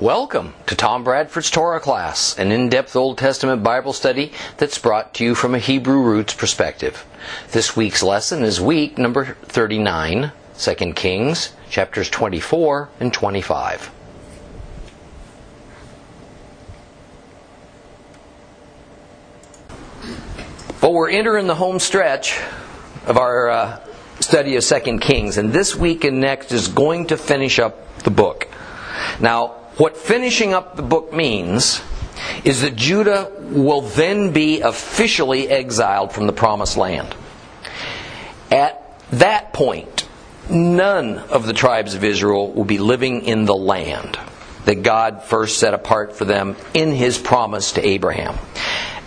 Welcome to Tom Bradford's Torah class, an in depth Old Testament Bible study that's brought to you from a Hebrew roots perspective. This week's lesson is week number 39, 2 Kings, chapters 24 and 25. Well, we're entering the home stretch of our uh, study of 2 Kings, and this week and next is going to finish up the book. Now, what finishing up the book means is that Judah will then be officially exiled from the promised land. At that point, none of the tribes of Israel will be living in the land that God first set apart for them in his promise to Abraham.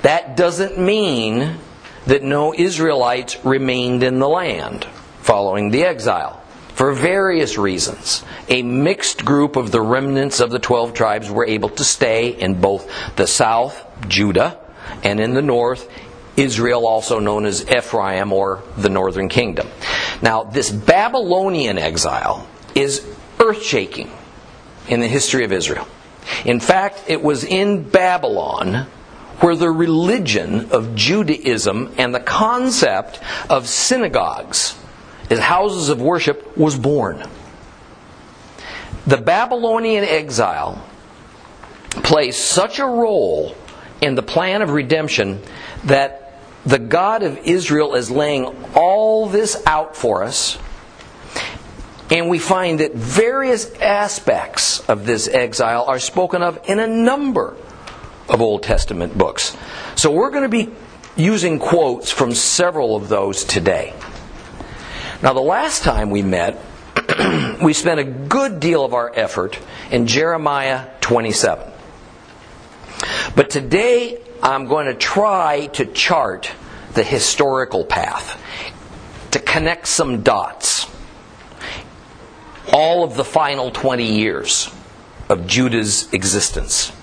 That doesn't mean that no Israelites remained in the land following the exile for various reasons. A mixed group of the remnants of the 12 tribes were able to stay in both the south, Judah, and in the north, Israel, also known as Ephraim or the northern kingdom. Now, this Babylonian exile is earth shaking in the history of Israel. In fact, it was in Babylon where the religion of Judaism and the concept of synagogues as houses of worship was born. The Babylonian exile plays such a role in the plan of redemption that the God of Israel is laying all this out for us. And we find that various aspects of this exile are spoken of in a number of Old Testament books. So we're going to be using quotes from several of those today. Now, the last time we met, we spent a good deal of our effort in Jeremiah 27. But today, I'm going to try to chart the historical path, to connect some dots. All of the final 20 years of Judah's existence.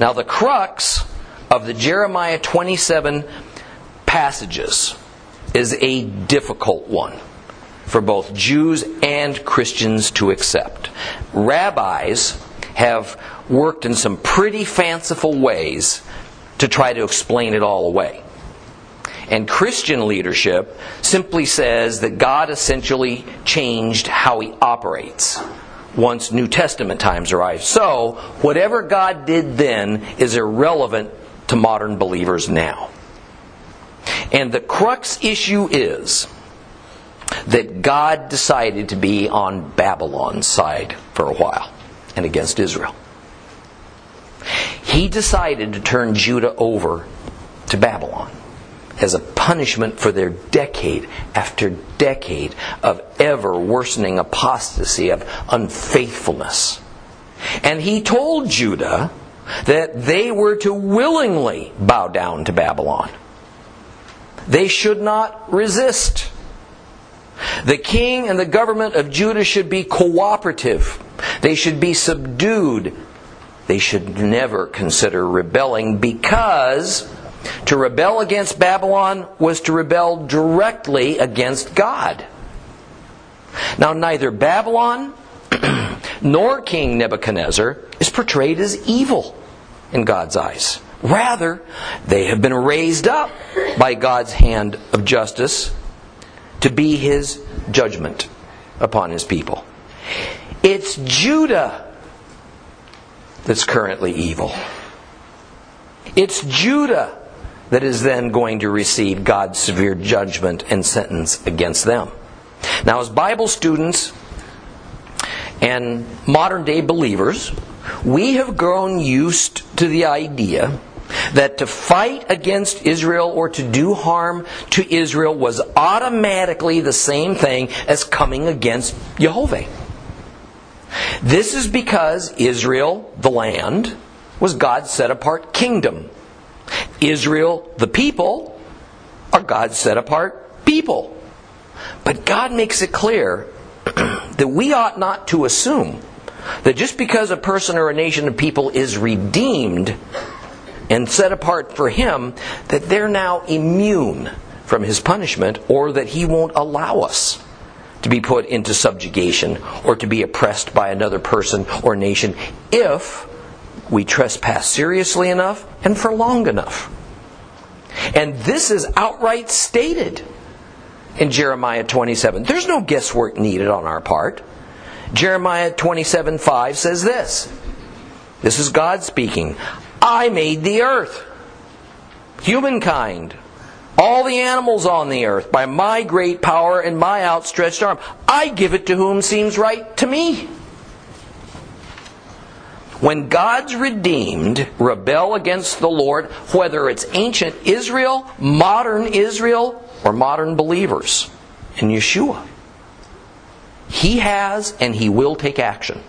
Now, the crux of the Jeremiah 27 passages is a difficult one for both Jews and Christians to accept. Rabbis have worked in some pretty fanciful ways to try to explain it all away. And Christian leadership simply says that God essentially changed how he operates once New Testament times arrived. So, whatever God did then is irrelevant to modern believers now. And the crux issue is that God decided to be on Babylon's side for a while and against Israel. He decided to turn Judah over to Babylon as a punishment for their decade after decade of ever worsening apostasy, of unfaithfulness. And he told Judah that they were to willingly bow down to Babylon. They should not resist. The king and the government of Judah should be cooperative. They should be subdued. They should never consider rebelling because to rebel against Babylon was to rebel directly against God. Now, neither Babylon nor King Nebuchadnezzar is portrayed as evil in God's eyes. Rather, they have been raised up by God's hand of justice to be his judgment upon his people. It's Judah that's currently evil. It's Judah that is then going to receive God's severe judgment and sentence against them. Now, as Bible students and modern day believers, we have grown used to the idea that to fight against Israel or to do harm to Israel was automatically the same thing as coming against Jehovah. This is because Israel, the land, was God's set apart kingdom. Israel, the people, are God's set apart people. But God makes it clear that we ought not to assume that just because a person or a nation of people is redeemed, and set apart for Him, that they're now immune from His punishment or that He won't allow us to be put into subjugation or to be oppressed by another person or nation if we trespass seriously enough and for long enough. And this is outright stated in Jeremiah 27. There's no guesswork needed on our part. Jeremiah 27 5 says this. This is God speaking. I made the earth, humankind, all the animals on the earth by my great power and my outstretched arm. I give it to whom seems right to me. When God's redeemed rebel against the Lord, whether it's ancient Israel, modern Israel, or modern believers in Yeshua, He has and He will take action.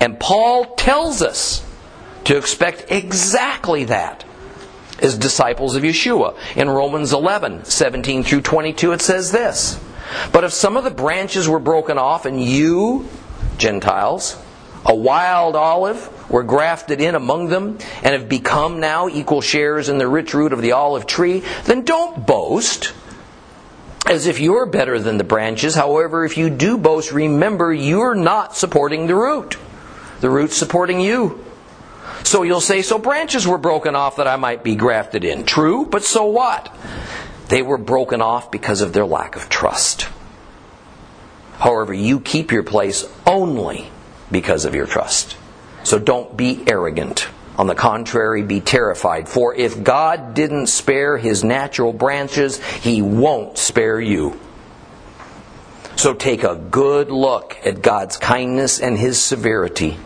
And Paul tells us to expect exactly that as disciples of Yeshua. In Romans 11, 17 through 22, it says this But if some of the branches were broken off, and you, Gentiles, a wild olive, were grafted in among them, and have become now equal shares in the rich root of the olive tree, then don't boast as if you're better than the branches. However, if you do boast, remember you're not supporting the root. The root's supporting you. So you'll say, So branches were broken off that I might be grafted in. True, but so what? They were broken off because of their lack of trust. However, you keep your place only because of your trust. So don't be arrogant. On the contrary, be terrified. For if God didn't spare his natural branches, he won't spare you. So take a good look at God's kindness and his severity.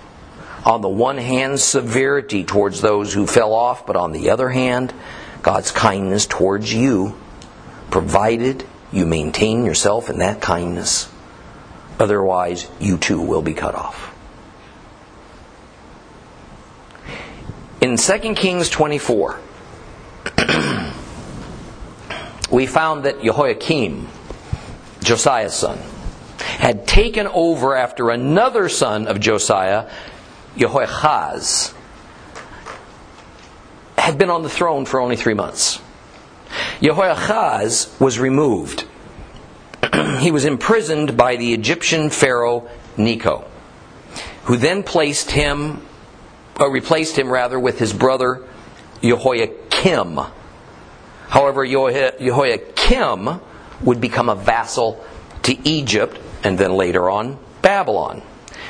On the one hand, severity towards those who fell off, but on the other hand, God's kindness towards you, provided you maintain yourself in that kindness. Otherwise, you too will be cut off. In 2 Kings 24, we found that Jehoiakim, Josiah's son, had taken over after another son of Josiah, Jehoahaz, had been on the throne for only three months. Jehoahaz was removed. he was imprisoned by the Egyptian pharaoh Necho, who then placed him or replaced him rather with his brother Jehoiakim. However, Jehoiakim would become a vassal to Egypt and then later on Babylon.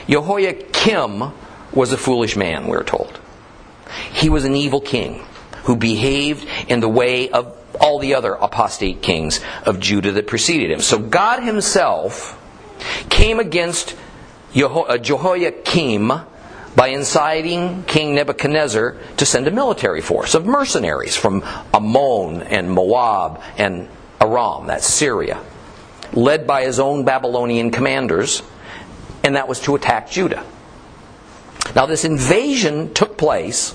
Jehoiakim was a foolish man, we're told. He was an evil king who behaved in the way of all the other apostate kings of Judah that preceded him. So God Himself came against uh, Jehoiakim by inciting King Nebuchadnezzar to send a military force of mercenaries from Ammon and Moab and Aram, that's Syria, led by his own Babylonian commanders, and that was to attack Judah. Now, this invasion took place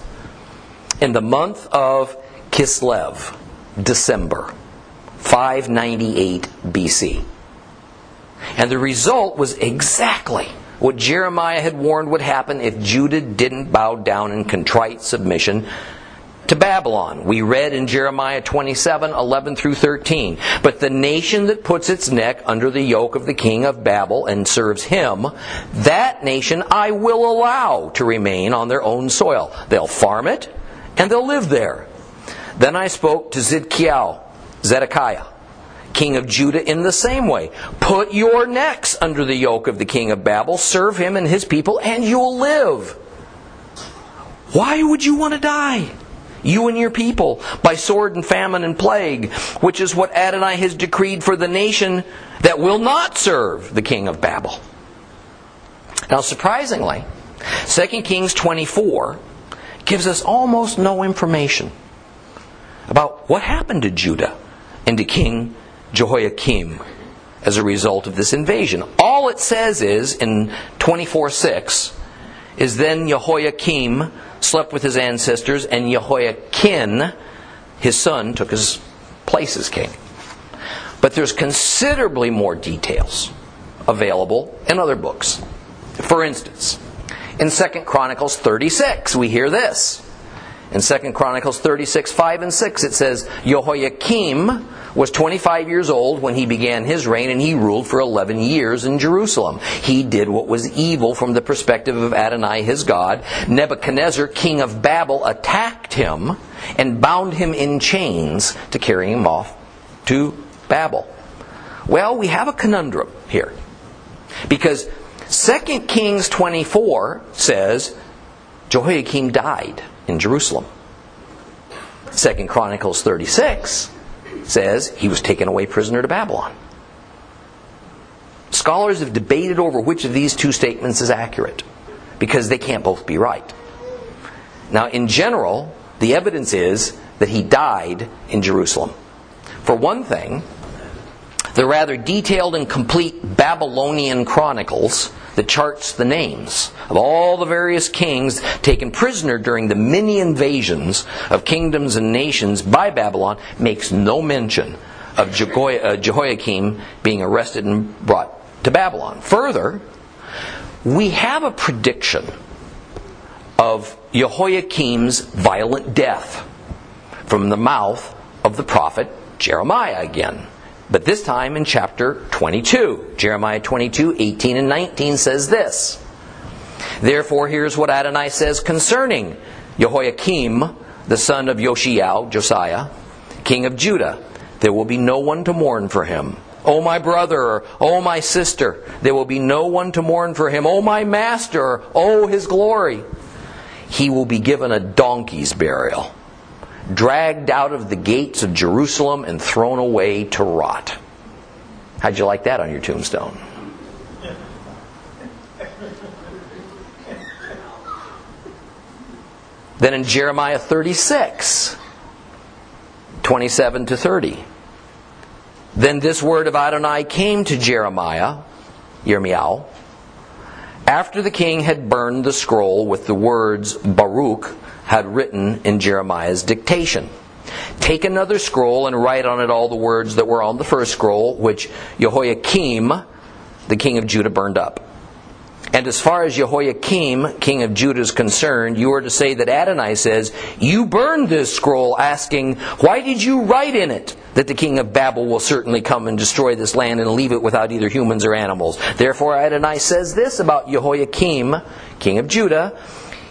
in the month of Kislev, December, 598 BC. And the result was exactly what Jeremiah had warned would happen if Judah didn't bow down in contrite submission to Babylon. We read in Jeremiah 27 11 through 13. But the nation that puts its neck under the yoke of the king of Babel and serves him, that nation I will allow to remain on their own soil. They'll farm it and they'll live there. Then I spoke to Zidkiah, Zedekiah, king of Judah, in the same way. Put your necks under the yoke of the king of Babel, serve him and his people, and you'll live. Why would you want to die? You and your people, by sword and famine and plague, which is what Adonai has decreed for the nation that will not serve the king of Babel. Now, surprisingly, 2 Kings 24 gives us almost no information about what happened to Judah and to King Jehoiakim as a result of this invasion. All it says is in 24 6 is then Jehoiakim slept with his ancestors, and Jehoiachin, his son, took his place as king. But there's considerably more details available in other books. For instance, in 2 Chronicles 36, we hear this. In 2 Chronicles 36, 5 and 6, it says, Jehoiakim was 25 years old when he began his reign, and he ruled for 11 years in Jerusalem. He did what was evil from the perspective of Adonai his God. Nebuchadnezzar, king of Babel, attacked him and bound him in chains to carry him off to Babel. Well, we have a conundrum here. Because 2 Kings 24 says Jehoiakim died in Jerusalem. 2 Chronicles 36 says he was taken away prisoner to Babylon. Scholars have debated over which of these two statements is accurate because they can't both be right. Now, in general, the evidence is that he died in Jerusalem. For one thing, the rather detailed and complete Babylonian chronicles that charts the names of all the various kings taken prisoner during the many invasions of kingdoms and nations by Babylon makes no mention of uh, Jehoiakim being arrested and brought to Babylon. Further, we have a prediction of Jehoiakim's violent death from the mouth of the prophet Jeremiah again. But this time in chapter 22. Jeremiah 22, 18 and 19 says this. Therefore, here's what Adonai says concerning Jehoiakim, the son of Yoshiyahu, Josiah, king of Judah. There will be no one to mourn for him. O my brother, O my sister, there will be no one to mourn for him. O my master, O his glory. He will be given a donkey's burial dragged out of the gates of Jerusalem and thrown away to rot. How'd you like that on your tombstone? Then in Jeremiah 36, 27 to 30. Then this word of Adonai came to Jeremiah, Yirmiyahu, after the king had burned the scroll with the words Baruch had written in Jeremiah's dictation. Take another scroll and write on it all the words that were on the first scroll, which Jehoiakim, the king of Judah, burned up. And as far as Jehoiakim, king of Judah, is concerned, you are to say that Adonai says, You burned this scroll, asking, Why did you write in it that the king of Babel will certainly come and destroy this land and leave it without either humans or animals? Therefore, Adonai says this about Jehoiakim, king of Judah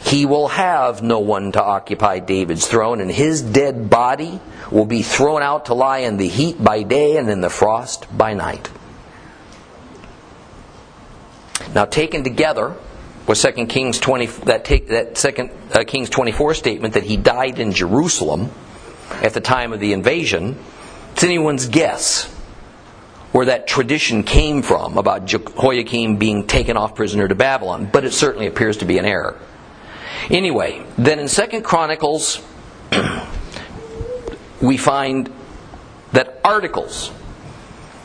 he will have no one to occupy David's throne, and his dead body will be thrown out to lie in the heat by day and in the frost by night. Now, taken together with Second Kings 20, that, take, that Second uh, Kings 24 statement that he died in Jerusalem at the time of the invasion, it's anyone's guess where that tradition came from about Jehoiakim being taken off prisoner to Babylon, but it certainly appears to be an error. Anyway, then in Second Chronicles, we find that articles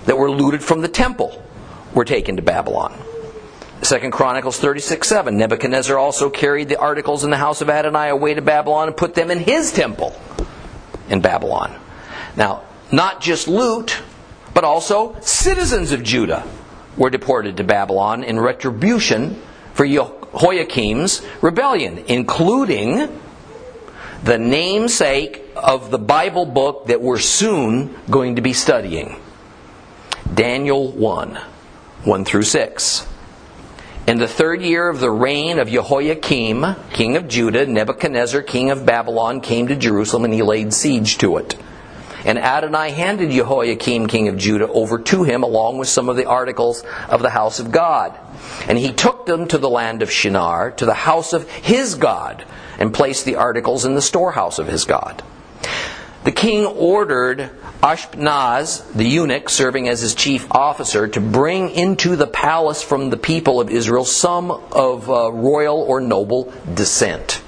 that were looted from the temple were taken to Babylon. Second Chronicles 36 7. Nebuchadnezzar also carried the articles in the house of Adonai away to Babylon and put them in his temple in Babylon. Now, not just loot, but also citizens of Judah were deported to Babylon in retribution for Jehoiakim's rebellion, including the namesake of the Bible book that we're soon going to be studying Daniel 1 1 through 6. In the third year of the reign of Jehoiakim, king of Judah, Nebuchadnezzar, king of Babylon, came to Jerusalem and he laid siege to it. And Adonai handed Jehoiakim, king of Judah, over to him along with some of the articles of the house of God. And he took them to the land of Shinar, to the house of his God, and placed the articles in the storehouse of his God. The king ordered Ashpenaz, the eunuch serving as his chief officer, to bring into the palace from the people of Israel some of uh, royal or noble descent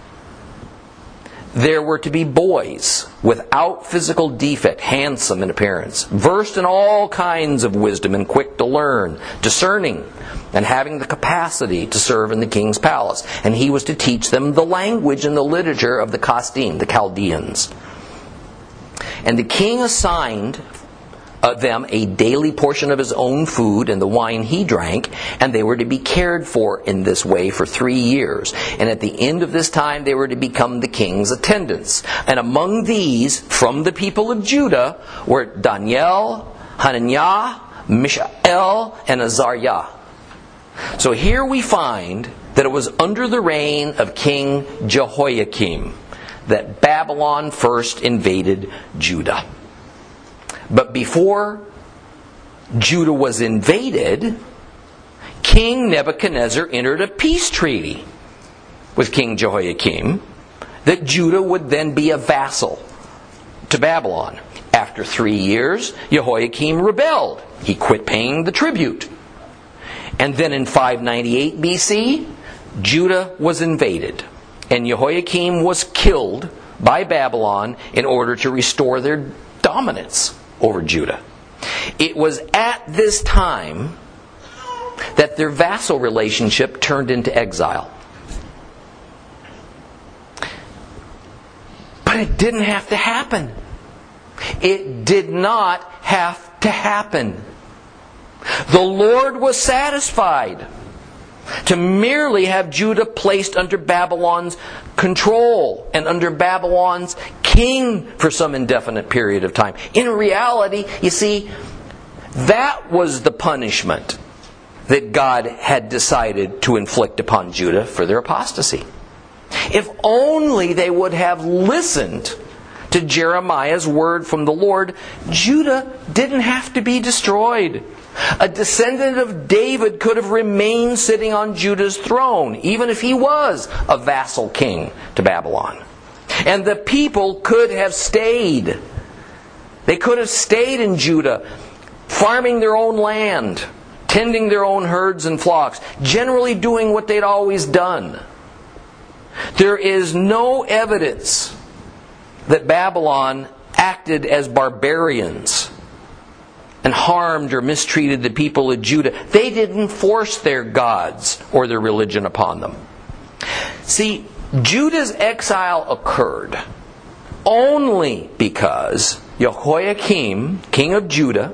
there were to be boys without physical defect, handsome in appearance, versed in all kinds of wisdom and quick to learn, discerning, and having the capacity to serve in the king's palace. And he was to teach them the language and the literature of the Kasdim, the Chaldeans. And the king assigned Uh, them a daily portion of his own food and the wine he drank, and they were to be cared for in this way for three years. And at the end of this time, they were to become the king's attendants. And among these, from the people of Judah, were Daniel, Hananiah, Mishael, and Azariah. So here we find that it was under the reign of King Jehoiakim that Babylon first invaded Judah. But before Judah was invaded, King Nebuchadnezzar entered a peace treaty with King Jehoiakim that Judah would then be a vassal to Babylon. After three years, Jehoiakim rebelled. He quit paying the tribute. And then in 598 BC, Judah was invaded. And Jehoiakim was killed by Babylon in order to restore their dominance over Judah. It was at this time that their vassal relationship turned into exile. But it didn't have to happen. It did not have to happen. The Lord was satisfied to merely have Judah placed under Babylon's control and under Babylon's king for some indefinite period of time. In reality, you see, that was the punishment that God had decided to inflict upon Judah for their apostasy. If only they would have listened to Jeremiah's word from the Lord, Judah didn't have to be destroyed. A descendant of David could have remained sitting on Judah's throne, even if he was a vassal king to Babylon. And the people could have stayed. They could have stayed in Judah, farming their own land, tending their own herds and flocks, generally doing what they'd always done. There is no evidence that Babylon acted as barbarians and harmed or mistreated the people of Judah. They didn't force their gods or their religion upon them. See, Judah's exile occurred only because Jehoiakim, king of Judah,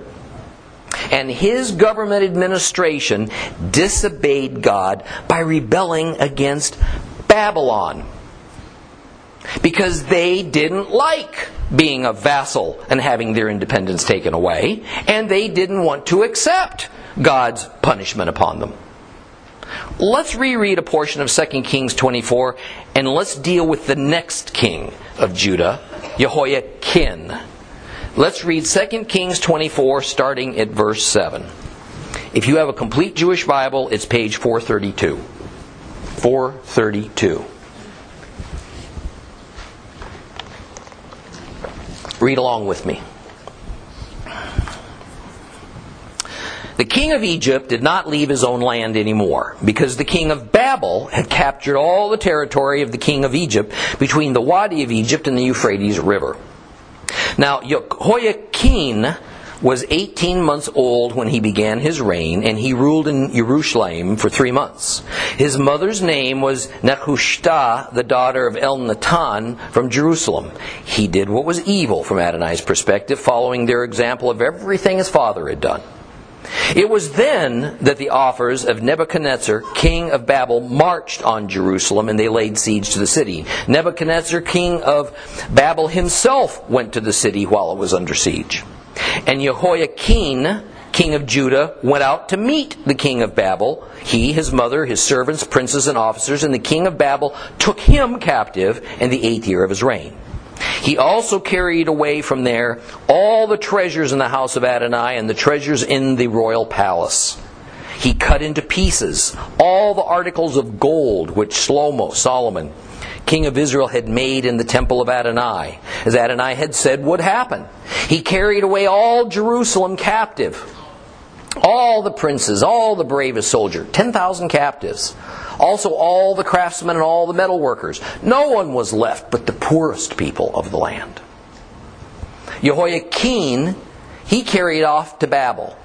and his government administration disobeyed God by rebelling against Babylon. Because they didn't like being a vassal and having their independence taken away, and they didn't want to accept God's punishment upon them. Let's reread a portion of 2 Kings 24 and let's deal with the next king of Judah, Jehoiachin. Let's read 2 Kings 24 starting at verse 7. If you have a complete Jewish Bible, it's page 432. 432. Read along with me. The king of Egypt did not leave his own land anymore because the king of Babel had captured all the territory of the king of Egypt between the Wadi of Egypt and the Euphrates River. Now, Jehoiachin was 18 months old when he began his reign, and he ruled in Jerusalem for three months. His mother's name was Nehushta, the daughter of Elnathan from Jerusalem. He did what was evil from Adonai's perspective, following their example of everything his father had done. It was then that the offers of Nebuchadnezzar, king of Babel, marched on Jerusalem and they laid siege to the city. Nebuchadnezzar, king of Babel, himself went to the city while it was under siege. And Jehoiachin, king of Judah, went out to meet the king of Babel. He, his mother, his servants, princes, and officers, and the king of Babel took him captive in the eighth year of his reign. He also carried away from there all the treasures in the house of Adonai and the treasures in the royal palace. He cut into pieces all the articles of gold which Shlomo, Solomon, king of Israel, had made in the temple of Adonai, as Adonai had said would happen. He carried away all Jerusalem captive. All the princes, all the bravest soldiers, 10,000 captives. Also, all the craftsmen and all the metal workers. No one was left but the poorest people of the land. Jehoiachin, he carried off to Babel.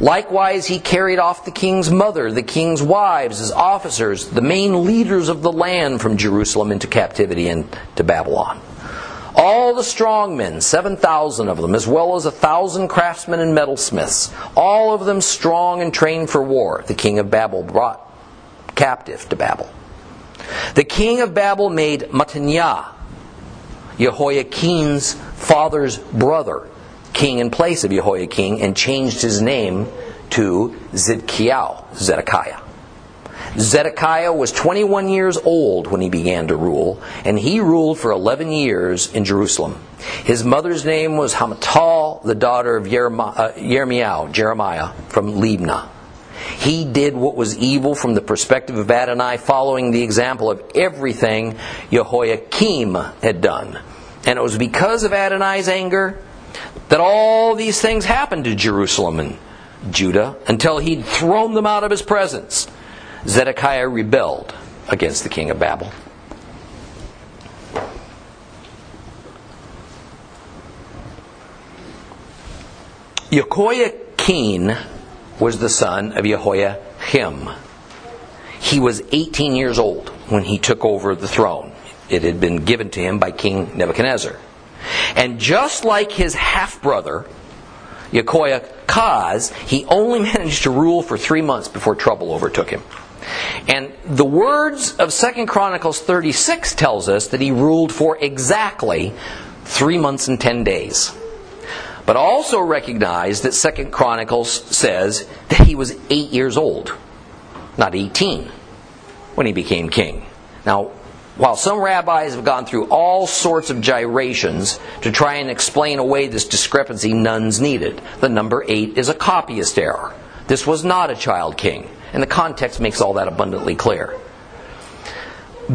Likewise, he carried off the king's mother, the king's wives, his officers, the main leaders of the land from Jerusalem into captivity and to Babylon. All the strong men, 7,000 of them, as well as a thousand craftsmen and metalsmiths, all of them strong and trained for war, the king of Babel brought captive to Babel. The king of Babel made Mattaniah, Jehoiachin's father's brother, king in place of Jehoiachin, and changed his name to Zedekiah. Zedekiah was 21 years old when he began to rule, and he ruled for 11 years in Jerusalem. His mother's name was Hamutal, the daughter of Jeremiah, uh, Jeremiah from Libnah. He did what was evil from the perspective of Adonai, following the example of everything Jehoiakim had done. And it was because of Adonai's anger that all these things happened to Jerusalem and Judah until he'd thrown them out of his presence. Zedekiah rebelled against the king of Babel. Jehoiachin was the son of Jehoiakim. He was 18 years old when he took over the throne. It had been given to him by King Nebuchadnezzar. And just like his half brother, Jehoahaz, he only managed to rule for three months before trouble overtook him. And the words of Second Chronicles 36 tells us that he ruled for exactly three months and ten days. But also recognize that Second Chronicles says that he was eight years old, not 18, when he became king. Now, while some rabbis have gone through all sorts of gyrations to try and explain away this discrepancy, none's needed. The number eight is a copyist error. This was not a child king, and the context makes all that abundantly clear.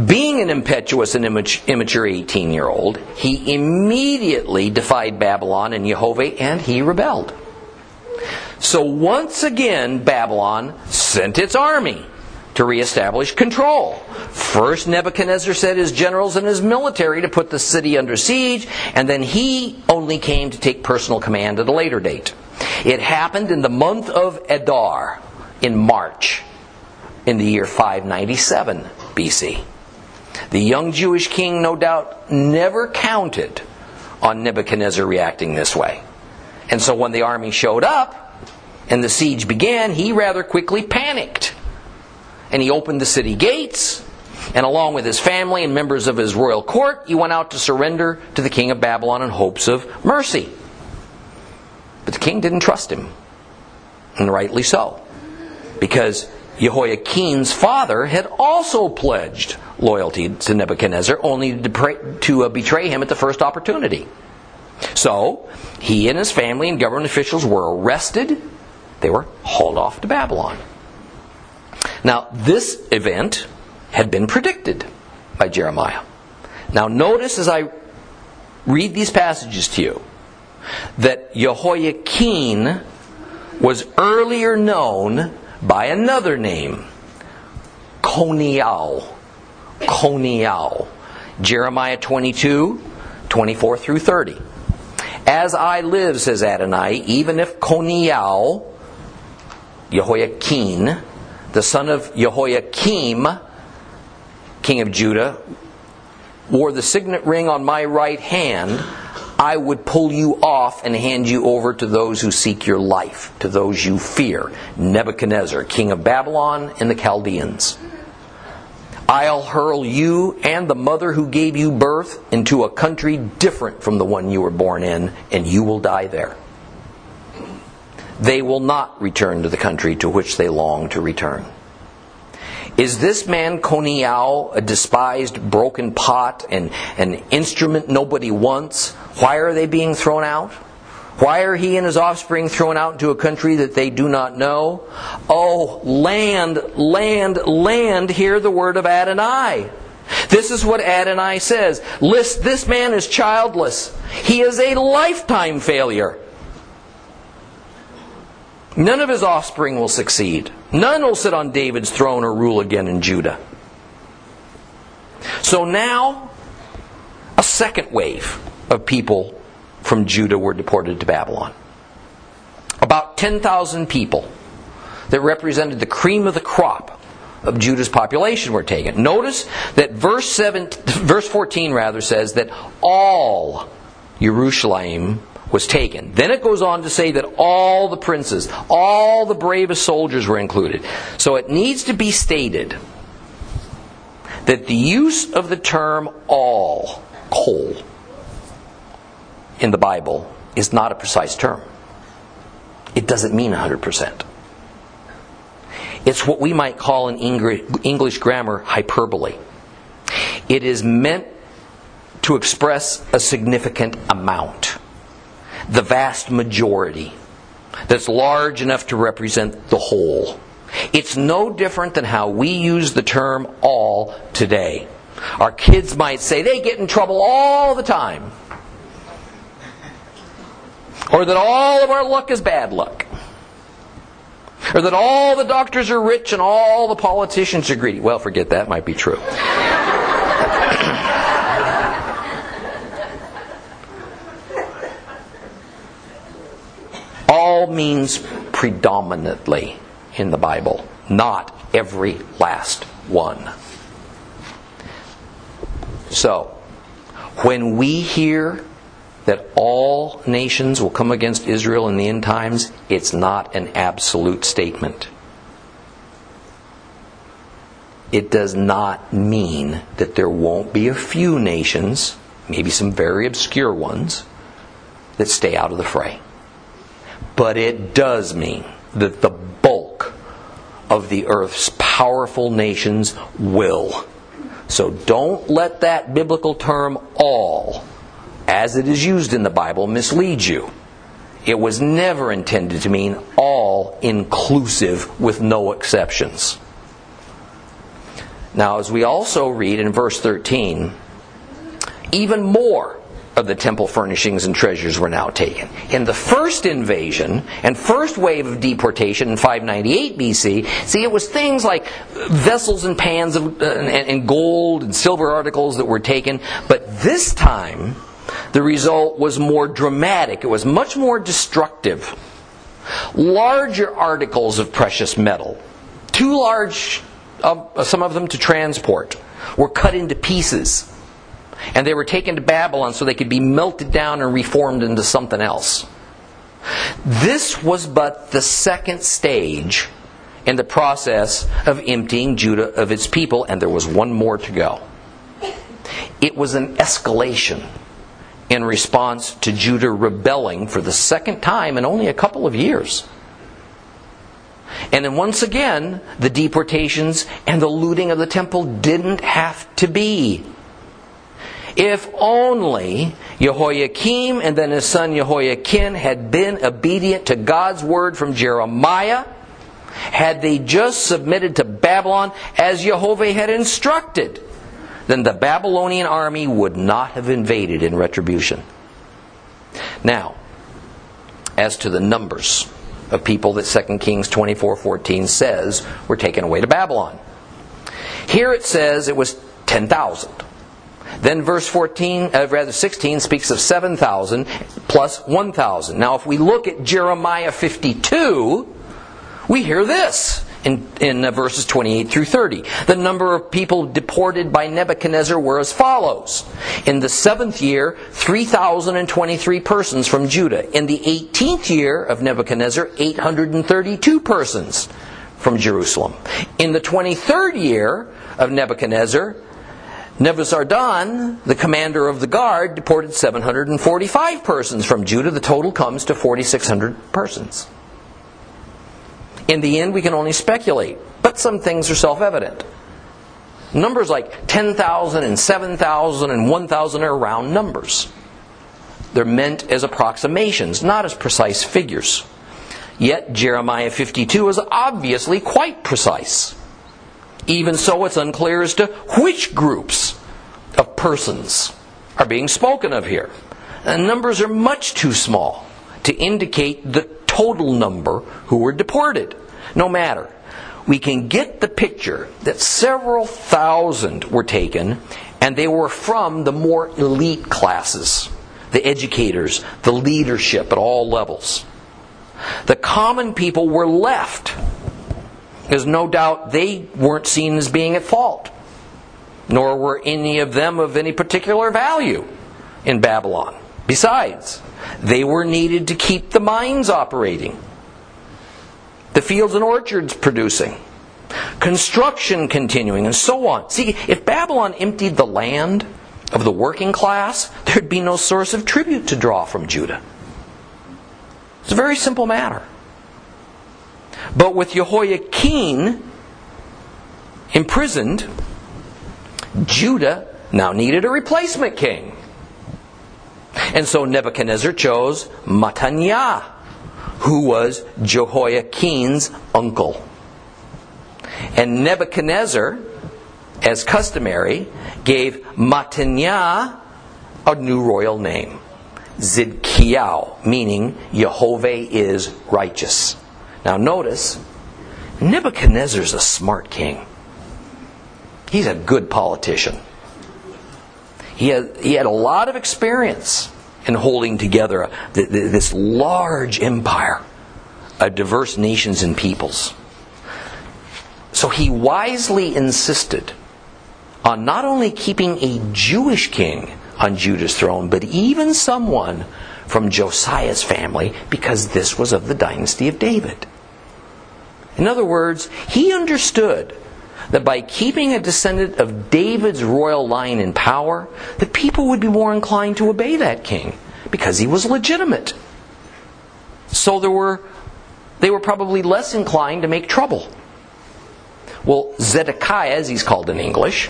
Being an impetuous and immature 18 year old, he immediately defied Babylon and Jehovah, and he rebelled. So once again, Babylon sent its army to reestablish control. First, Nebuchadnezzar sent his generals and his military to put the city under siege, and then he only came to take personal command at a later date. It happened in the month of Adar, in March, in the year 597 BC. The young Jewish king, no doubt, never counted on Nebuchadnezzar reacting this way. And so when the army showed up and the siege began, he rather quickly panicked and he opened the city gates. And along with his family and members of his royal court, he went out to surrender to the king of Babylon in hopes of mercy. But the king didn't trust him. And rightly so. Because Jehoiachin's father had also pledged loyalty to Nebuchadnezzar, only to, uh, betray him at the first opportunity. So, he and his family and government officials were arrested. They were hauled off to Babylon. Now, this event had been predicted by Jeremiah. Now, notice as I read these passages to you that Jehoiachin was earlier known by another name, Coniah. Coniah. Jeremiah 22, 24 through 30. As I live, says Adonai, even if Coniah, Jehoiachin, the son of Jehoiakim, king of Judah, wore the signet ring on my right hand, I would pull you off and hand you over to those who seek your life, to those you fear. Nebuchadnezzar, king of Babylon and the Chaldeans. I'll hurl you and the mother who gave you birth into a country different from the one you were born in, and you will die there they will not return to the country to which they long to return. Is this man Coniah a despised broken pot and an instrument nobody wants? Why are they being thrown out? Why are he and his offspring thrown out into a country that they do not know? Oh, land, land, land, hear the word of Adonai. This is what Adonai says. List, this man is childless. He is a lifetime failure. None of his offspring will succeed. None will sit on David's throne or rule again in Judah. So now, a second wave of people from Judah were deported to Babylon. About 10,000 people that represented the cream of the crop of Judah's population were taken. Notice that verse 7, verse 14 rather says that all Jerusalem was taken. Then it goes on to say that all the princes, all the bravest soldiers were included. So it needs to be stated that the use of the term all, kol, in the Bible is not a precise term. It doesn't mean 100%. It's what we might call in English grammar hyperbole. It is meant to express a significant amount, the vast majority, that's large enough to represent the whole. It's no different than how we use the term all today. Our kids might say they get in trouble all the time. Or that all of our luck is bad luck. Or that all the doctors are rich and all the politicians are greedy. Well, forget that, might be true. All means predominantly in the Bible, not every last one. So, when we hear that all nations will come against Israel in the end times, it's not an absolute statement. It does not mean that there won't be a few nations, maybe some very obscure ones, that stay out of the fray. But it does mean that the bulk of the earth's powerful nations will. So don't let that biblical term all as it is used in the Bible, mislead you. It was never intended to mean all inclusive with no exceptions. Now, as we also read in verse 13, even more of the temple furnishings and treasures were now taken. In the first invasion and first wave of deportation in 598 BC, see, it was things like vessels and pans of, uh, and, and gold and silver articles that were taken, but this time, the result was more dramatic. It was much more destructive. Larger articles of precious metal, too large, some of them to transport, were cut into pieces. And they were taken to Babylon so they could be melted down and reformed into something else. This was but the second stage in the process of emptying Judah of its people, and there was one more to go. It was an escalation in response to Judah rebelling for the second time in only a couple of years. And then once again, the deportations and the looting of the temple didn't have to be. If only Jehoiakim and then his son Jehoiachin had been obedient to God's word from Jeremiah, had they just submitted to Babylon as Jehovah had instructed then the Babylonian army would not have invaded in retribution. Now, as to the numbers of people that 2 Kings 24:14 says were taken away to Babylon. Here it says it was 10,000. Then verse 14, uh, rather 16 speaks of 7,000 plus 1,000. Now if we look at Jeremiah 52, we hear this in, in uh, verses 28 through 30. The number of people deported by Nebuchadnezzar were as follows. In the seventh year, 3,023 persons from Judah. In the 18th year of Nebuchadnezzar, 832 persons from Jerusalem. In the 23rd year of Nebuchadnezzar, Nebuzaradan, the commander of the guard, deported 745 persons from Judah. The total comes to 4,600 persons. In the end, we can only speculate, but some things are self evident. Numbers like 10,000 and 7,000 and 1,000 are round numbers. They're meant as approximations, not as precise figures. Yet Jeremiah 52 is obviously quite precise. Even so, it's unclear as to which groups of persons are being spoken of here. And numbers are much too small to indicate the total number who were deported. No matter. We can get the picture that several thousand were taken, and they were from the more elite classes the educators, the leadership at all levels. The common people were left There's no doubt they weren't seen as being at fault, nor were any of them of any particular value in Babylon. Besides, they were needed to keep the mines operating, the fields and orchards producing, construction continuing, and so on. See, if Babylon emptied the land of the working class, there'd be no source of tribute to draw from Judah. It's a very simple matter. But with Jehoiachin imprisoned, Judah now needed a replacement king. And so Nebuchadnezzar chose Mattaniah, who was Jehoiachin's uncle. And Nebuchadnezzar, as customary, gave Mattaniah a new royal name, Zidkiah, meaning Jehovah is righteous. Now notice, Nebuchadnezzar's a smart king. He's a good politician. He had, he had a lot of experience in holding together this large empire of diverse nations and peoples. So he wisely insisted on not only keeping a Jewish king on Judah's throne, but even someone from Josiah's family because this was of the dynasty of David. In other words, he understood that by keeping a descendant of David's royal line in power, the people would be more inclined to obey that king because he was legitimate. So there were they were probably less inclined to make trouble. Well, Zedekiah, as he's called in English,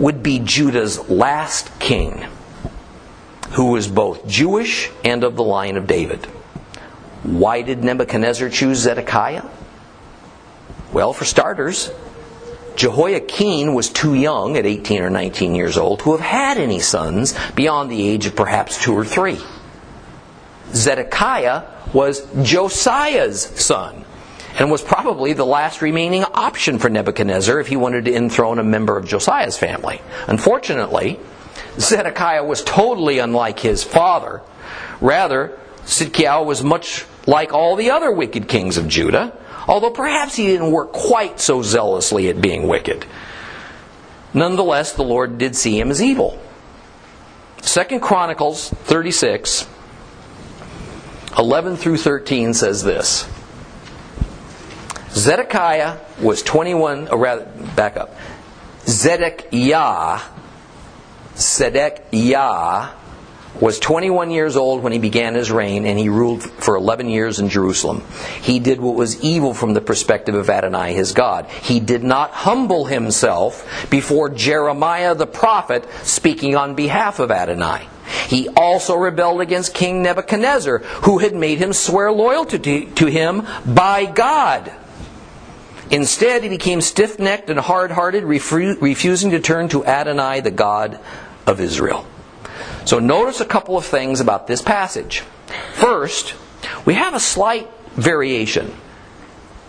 would be Judah's last king who was both Jewish and of the line of David. Why did Nebuchadnezzar choose Zedekiah? Well, for starters, Jehoiachin was too young at 18 or 19 years old to have had any sons beyond the age of perhaps two or three. Zedekiah was Josiah's son and was probably the last remaining option for Nebuchadnezzar if he wanted to enthrone a member of Josiah's family. Unfortunately, Zedekiah was totally unlike his father. Rather, Zedekiah was much like all the other wicked kings of Judah, although perhaps he didn't work quite so zealously at being wicked. Nonetheless, the Lord did see him as evil. Second Chronicles 36, 11 through 13 says this. Zedekiah was 21, or rather, back up. Zedekiah Zedekiah was 21 years old when he began his reign, and he ruled for 11 years in Jerusalem. He did what was evil from the perspective of Adonai, his God. He did not humble himself before Jeremiah the prophet, speaking on behalf of Adonai. He also rebelled against King Nebuchadnezzar, who had made him swear loyalty to him by God. Instead, he became stiff necked and hard hearted, refusing to turn to Adonai, the God of Israel. So, notice a couple of things about this passage. First, we have a slight variation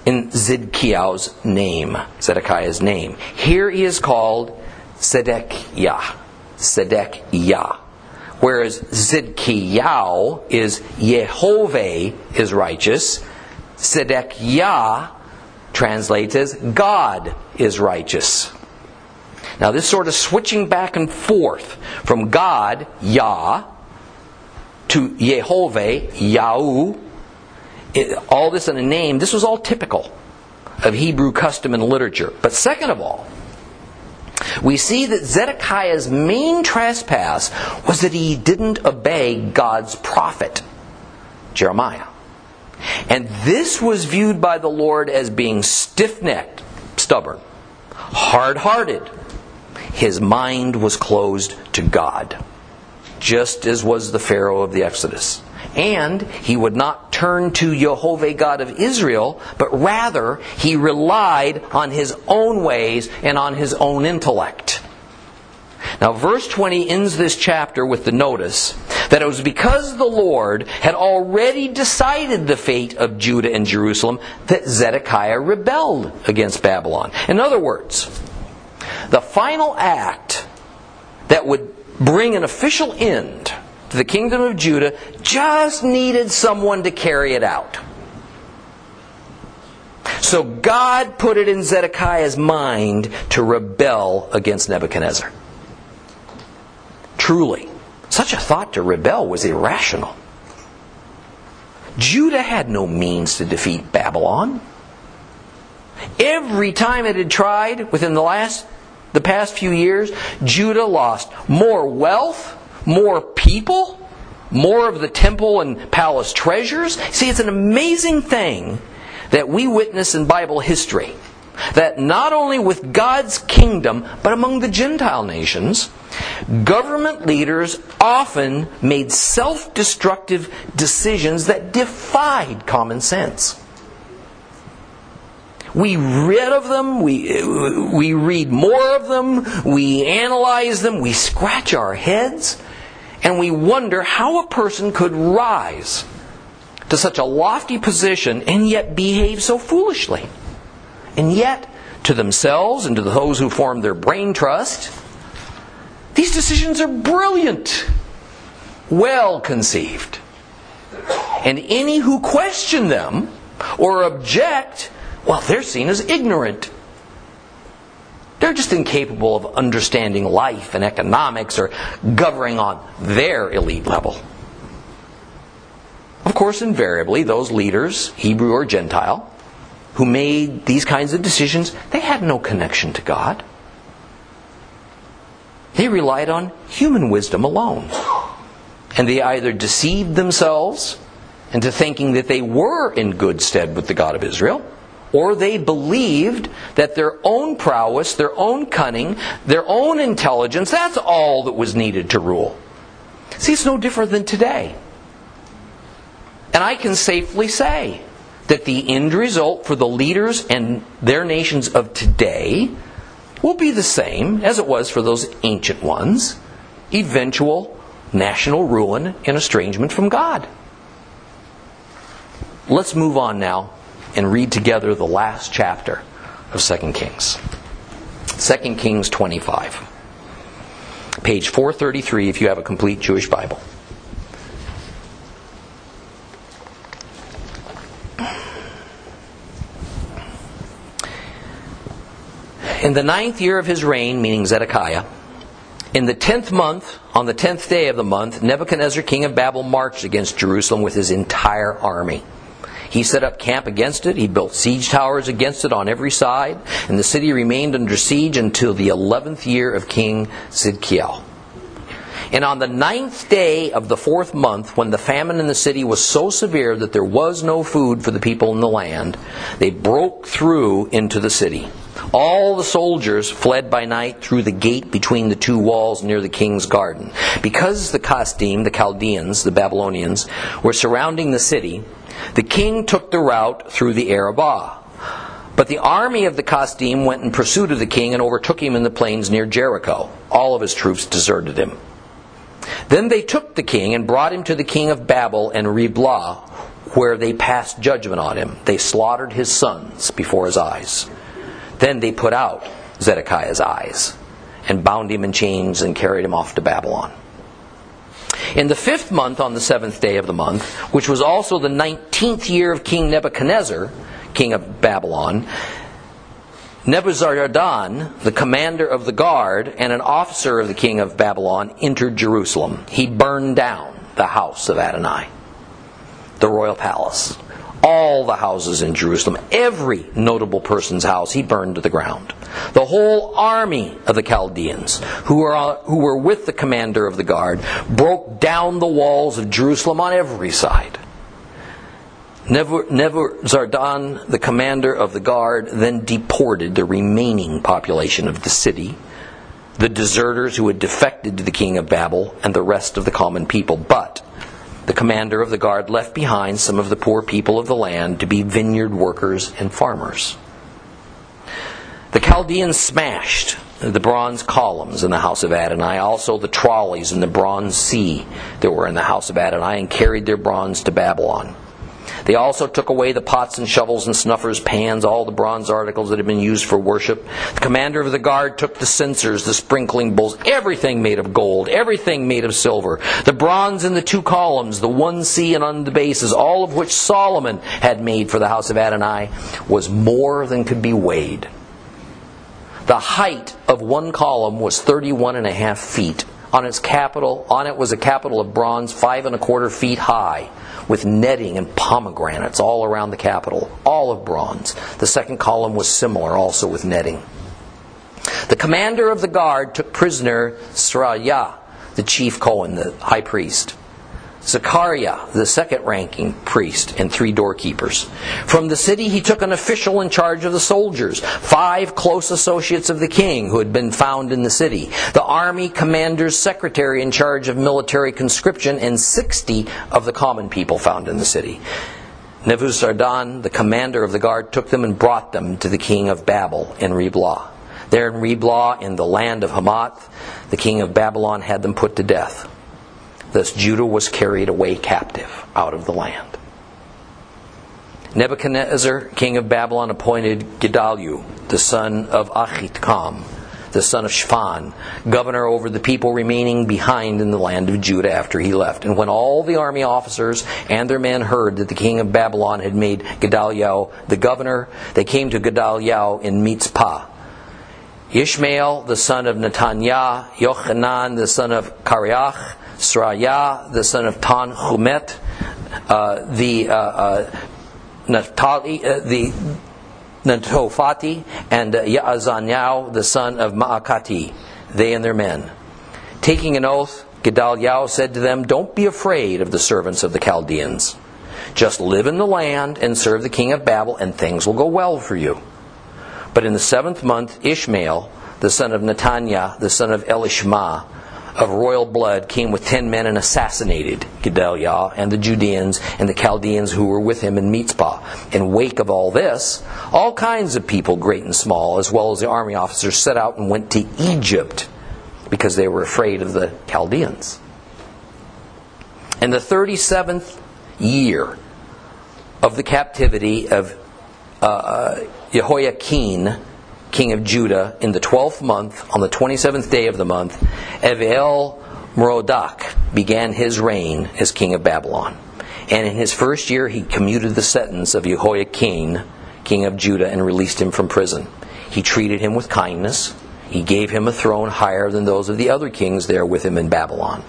in Zedekiah's name, Zedekiah's name. Here he is called Zedekiah. Zedekiah. Whereas Zedekiah is Yehovah is righteous. Zedekiah translates as God is righteous. Now, this sort of switching back and forth from God, Yah, to Yehovah, Yahu, all this in a name, this was all typical of Hebrew custom and literature. But second of all, we see that Zedekiah's main trespass was that he didn't obey God's prophet, Jeremiah. And this was viewed by the Lord as being stiff necked, stubborn, hard hearted. His mind was closed to God, just as was the Pharaoh of the Exodus. And he would not turn to Jehovah God of Israel, but rather he relied on his own ways and on his own intellect. Now, verse 20 ends this chapter with the notice that it was because the Lord had already decided the fate of Judah and Jerusalem that Zedekiah rebelled against Babylon. In other words, the final act that would bring an official end to the kingdom of Judah just needed someone to carry it out. So God put it in Zedekiah's mind to rebel against Nebuchadnezzar. Truly, such a thought to rebel was irrational. Judah had no means to defeat Babylon. Every time it had tried within the last the past few years, Judah lost more wealth, more people, more of the temple and palace treasures. See, it's an amazing thing that we witness in Bible history. That not only with God's kingdom, but among the Gentile nations, government leaders often made self destructive decisions that defied common sense. We read of them, we, we read more of them, we analyze them, we scratch our heads, and we wonder how a person could rise to such a lofty position and yet behave so foolishly. And yet, to themselves and to those who form their brain trust, these decisions are brilliant, well conceived. And any who question them or object well, they're seen as ignorant. They're just incapable of understanding life and economics or governing on their elite level. Of course, invariably, those leaders, Hebrew or Gentile, who made these kinds of decisions, they had no connection to God. They relied on human wisdom alone. And they either deceived themselves into thinking that they were in good stead with the God of Israel, or they believed that their own prowess, their own cunning, their own intelligence, that's all that was needed to rule. See, it's no different than today. And I can safely say that the end result for the leaders and their nations of today will be the same as it was for those ancient ones eventual national ruin and estrangement from God. Let's move on now and read together the last chapter of 2 Kings. 2 Kings 25. Page 433 if you have a complete Jewish Bible. In the ninth year of his reign, meaning Zedekiah, in the tenth month, on the tenth day of the month, Nebuchadnezzar, king of Babel, marched against Jerusalem with his entire army. He set up camp against it. He built siege towers against it on every side. And the city remained under siege until the 11th year of King Zedekiah. And on the ninth day of the fourth month, when the famine in the city was so severe that there was no food for the people in the land, they broke through into the city. All the soldiers fled by night through the gate between the two walls near the king's garden. Because the Kasdim, the Chaldeans, the Babylonians, were surrounding the city, the king took the route through the Arabah. But the army of the Kasdim went in pursuit of the king and overtook him in the plains near Jericho. All of his troops deserted him. Then they took the king and brought him to the king of Babel and Riblah, where they passed judgment on him. They slaughtered his sons before his eyes. Then they put out Zedekiah's eyes and bound him in chains and carried him off to Babylon. In the fifth month, on the seventh day of the month, which was also the nineteenth year of King Nebuchadnezzar, king of Babylon, Nebuzaradan, the commander of the guard and an officer of the king of Babylon, entered Jerusalem. He burned down the house of Adonai, the royal palace, all the houses in Jerusalem, every notable person's house, he burned to the ground. The whole army of the Chaldeans, who were, who were with the commander of the guard, broke down the walls of Jerusalem on every side. Nebuzaradan, the commander of the guard, then deported the remaining population of the city, the deserters who had defected to the king of Babel, and the rest of the common people. But the commander of the guard left behind some of the poor people of the land to be vineyard workers and farmers. The Chaldeans smashed the bronze columns in the house of Adonai, also the trolleys and the bronze sea that were in the house of Adonai, and carried their bronze to Babylon. They also took away the pots and shovels and snuffers, pans, all the bronze articles that had been used for worship. The commander of the guard took the censers, the sprinkling bowls, everything made of gold, everything made of silver, the bronze in the two columns, the one sea and on the bases, all of which Solomon had made for the house of Adonai, was more than could be weighed. The height of one column was 31 and a half feet. On its capital, on it was a capital of bronze, five and a quarter feet high with netting and pomegranates all around the capital, all of bronze. The second column was similar, also with netting. The commander of the guard took prisoner Sraya, the chief Cohen, the high priest. Zechariah, the second ranking priest, and three doorkeepers. From the city, he took an official in charge of the soldiers, five close associates of the king who had been found in the city, the army commander's secretary in charge of military conscription, and 60 of the common people found in the city. Nebuzaradan, the commander of the guard, took them and brought them to the king of Babel in Riblah. There in Riblah, in the land of Hamath, the king of Babylon had them put to death. Thus Judah was carried away captive out of the land. Nebuchadnezzar, king of Babylon, appointed Gedaliah, the son of Achikam, the son of Shaphan, governor over the people remaining behind in the land of Judah after he left. And when all the army officers and their men heard that the king of Babylon had made Gedaliah the governor, they came to Gedaliah in Mitzpah. Ishmael, the son of Netaniah, Yochanan, the son of Kareach, Sraya, the son of Tanhumet, uh, the uh, uh, uh, the Netophati, and uh, Yaazaniah, the son of Maakati, they and their men. Taking an oath, Gedaliah said to them, Don't be afraid of the servants of the Chaldeans. Just live in the land and serve the king of Babel, and things will go well for you. But in the seventh month, Ishmael, the son of Netaniah, the son of Elishma, of royal blood came with ten men and assassinated Gedaliah and the Judeans and the Chaldeans who were with him in Mitzpah. In wake of all this, all kinds of people, great and small, as well as the army officers, set out and went to Egypt because they were afraid of the Chaldeans. In the 37th year of the captivity of uh, Jehoiachin, king of Judah, in the twelfth month, on the twenty seventh day of the month, Evel Merodach began his reign as king of Babylon. And in his first year, he commuted the sentence of Jehoiachin, king of Judah, and released him from prison. He treated him with kindness. He gave him a throne higher than those of the other kings there with him in Babylon.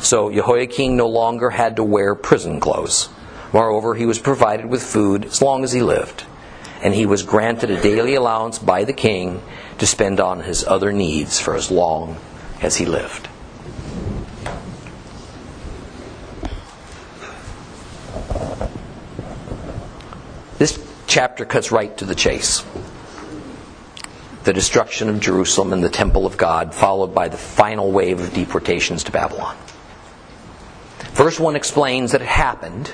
So Jehoiachin no longer had to wear prison clothes. Moreover, he was provided with food as long as he lived and he was granted a daily allowance by the king to spend on his other needs for as long as he lived. This chapter cuts right to the chase. The destruction of Jerusalem and the temple of God, followed by the final wave of deportations to Babylon. Verse 1 explains that it happened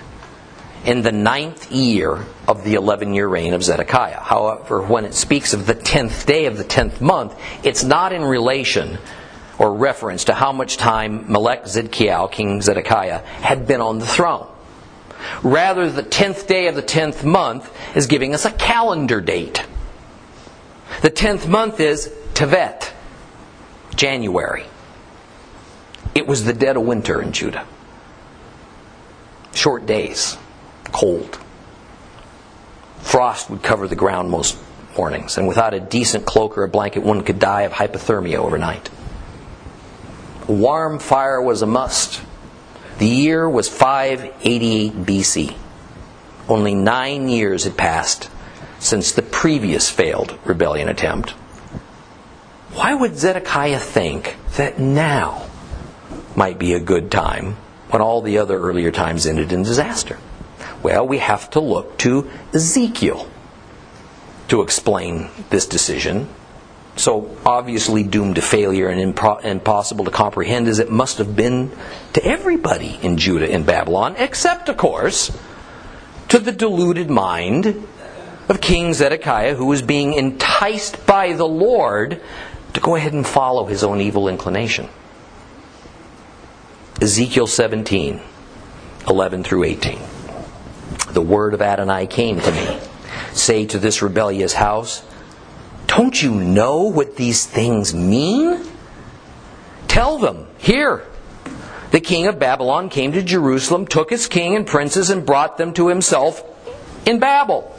in the ninth year of the 11 year reign of Zedekiah. However, when it speaks of the 10th day of the 10th month, it's not in relation or reference to how much time Melech Zedekiah, King Zedekiah, had been on the throne. Rather, the 10th day of the 10th month is giving us a calendar date. The 10th month is Tevet, January. It was the dead of winter in Judah. Short days cold. Frost would cover the ground most mornings, and without a decent cloak or a blanket, one could die of hypothermia overnight. A warm fire was a must. The year was 588 BC. Only nine years had passed since the previous failed rebellion attempt. Why would Zedekiah think that now might be a good time when all the other earlier times ended in disaster? Well, we have to look to Ezekiel to explain this decision. So obviously doomed to failure and impro- impossible to comprehend as it must have been to everybody in Judah and Babylon, except, of course, to the deluded mind of King Zedekiah, who was being enticed by the Lord to go ahead and follow his own evil inclination. Ezekiel 17, 11 through 18. The word of Adonai came to me. Say to this rebellious house, Don't you know what these things mean? Tell them, Here, the king of Babylon came to Jerusalem, took his king and princes, and brought them to himself in Babel.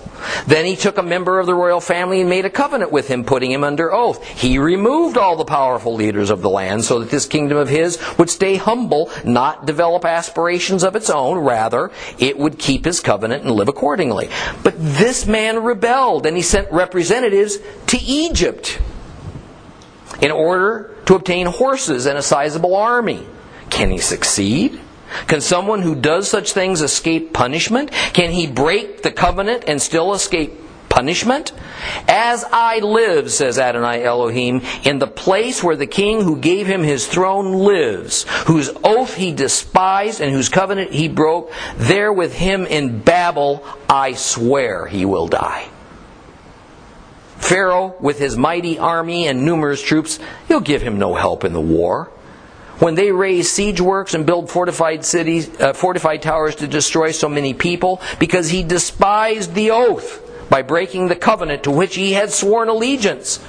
Then he took a member of the royal family and made a covenant with him, putting him under oath. He removed all the powerful leaders of the land so that this kingdom of his would stay humble, not develop aspirations of its own. Rather, it would keep his covenant and live accordingly. But this man rebelled and he sent representatives to Egypt in order to obtain horses and a sizable army. Can he succeed? Can someone who does such things escape punishment? Can he break the covenant and still escape punishment? As I live, says Adonai Elohim, in the place where the king who gave him his throne lives, whose oath he despised and whose covenant he broke, there with him in Babel I swear he will die. Pharaoh, with his mighty army and numerous troops, he'll give him no help in the war when they raise siege works and build fortified cities, uh, fortified towers to destroy so many people, because he despised the oath by breaking the covenant to which he had sworn allegiance.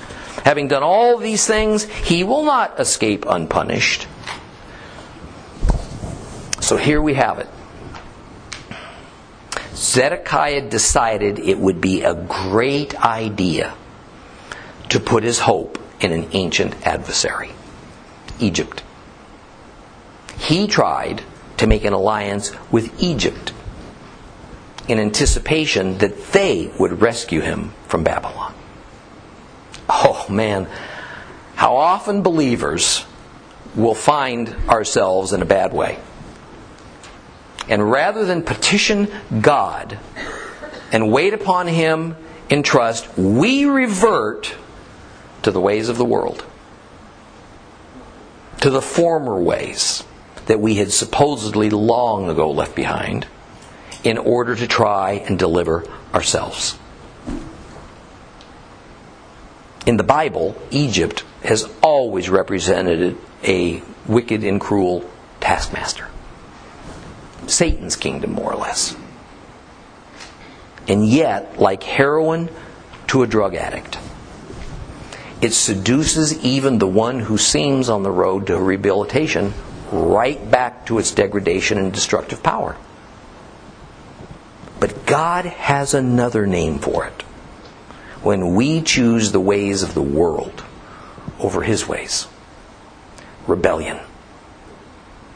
Having done all these things, he will not escape unpunished. So here we have it. Zedekiah decided it would be a great idea to put his hope in an ancient adversary Egypt he tried to make an alliance with Egypt in anticipation that they would rescue him from Babylon. Oh man, how often believers will find ourselves in a bad way. And rather than petition God and wait upon Him in trust, we revert to the ways of the world, to the former ways that we had supposedly long ago left behind in order to try and deliver ourselves. In the Bible, Egypt has always represented a wicked and cruel taskmaster. Satan's kingdom, more or less. And yet, like heroin to a drug addict, it seduces even the one who seems on the road to rehabilitation right back to its degradation and destructive power. But God has another name for it. When we choose the ways of the world over His ways rebellion.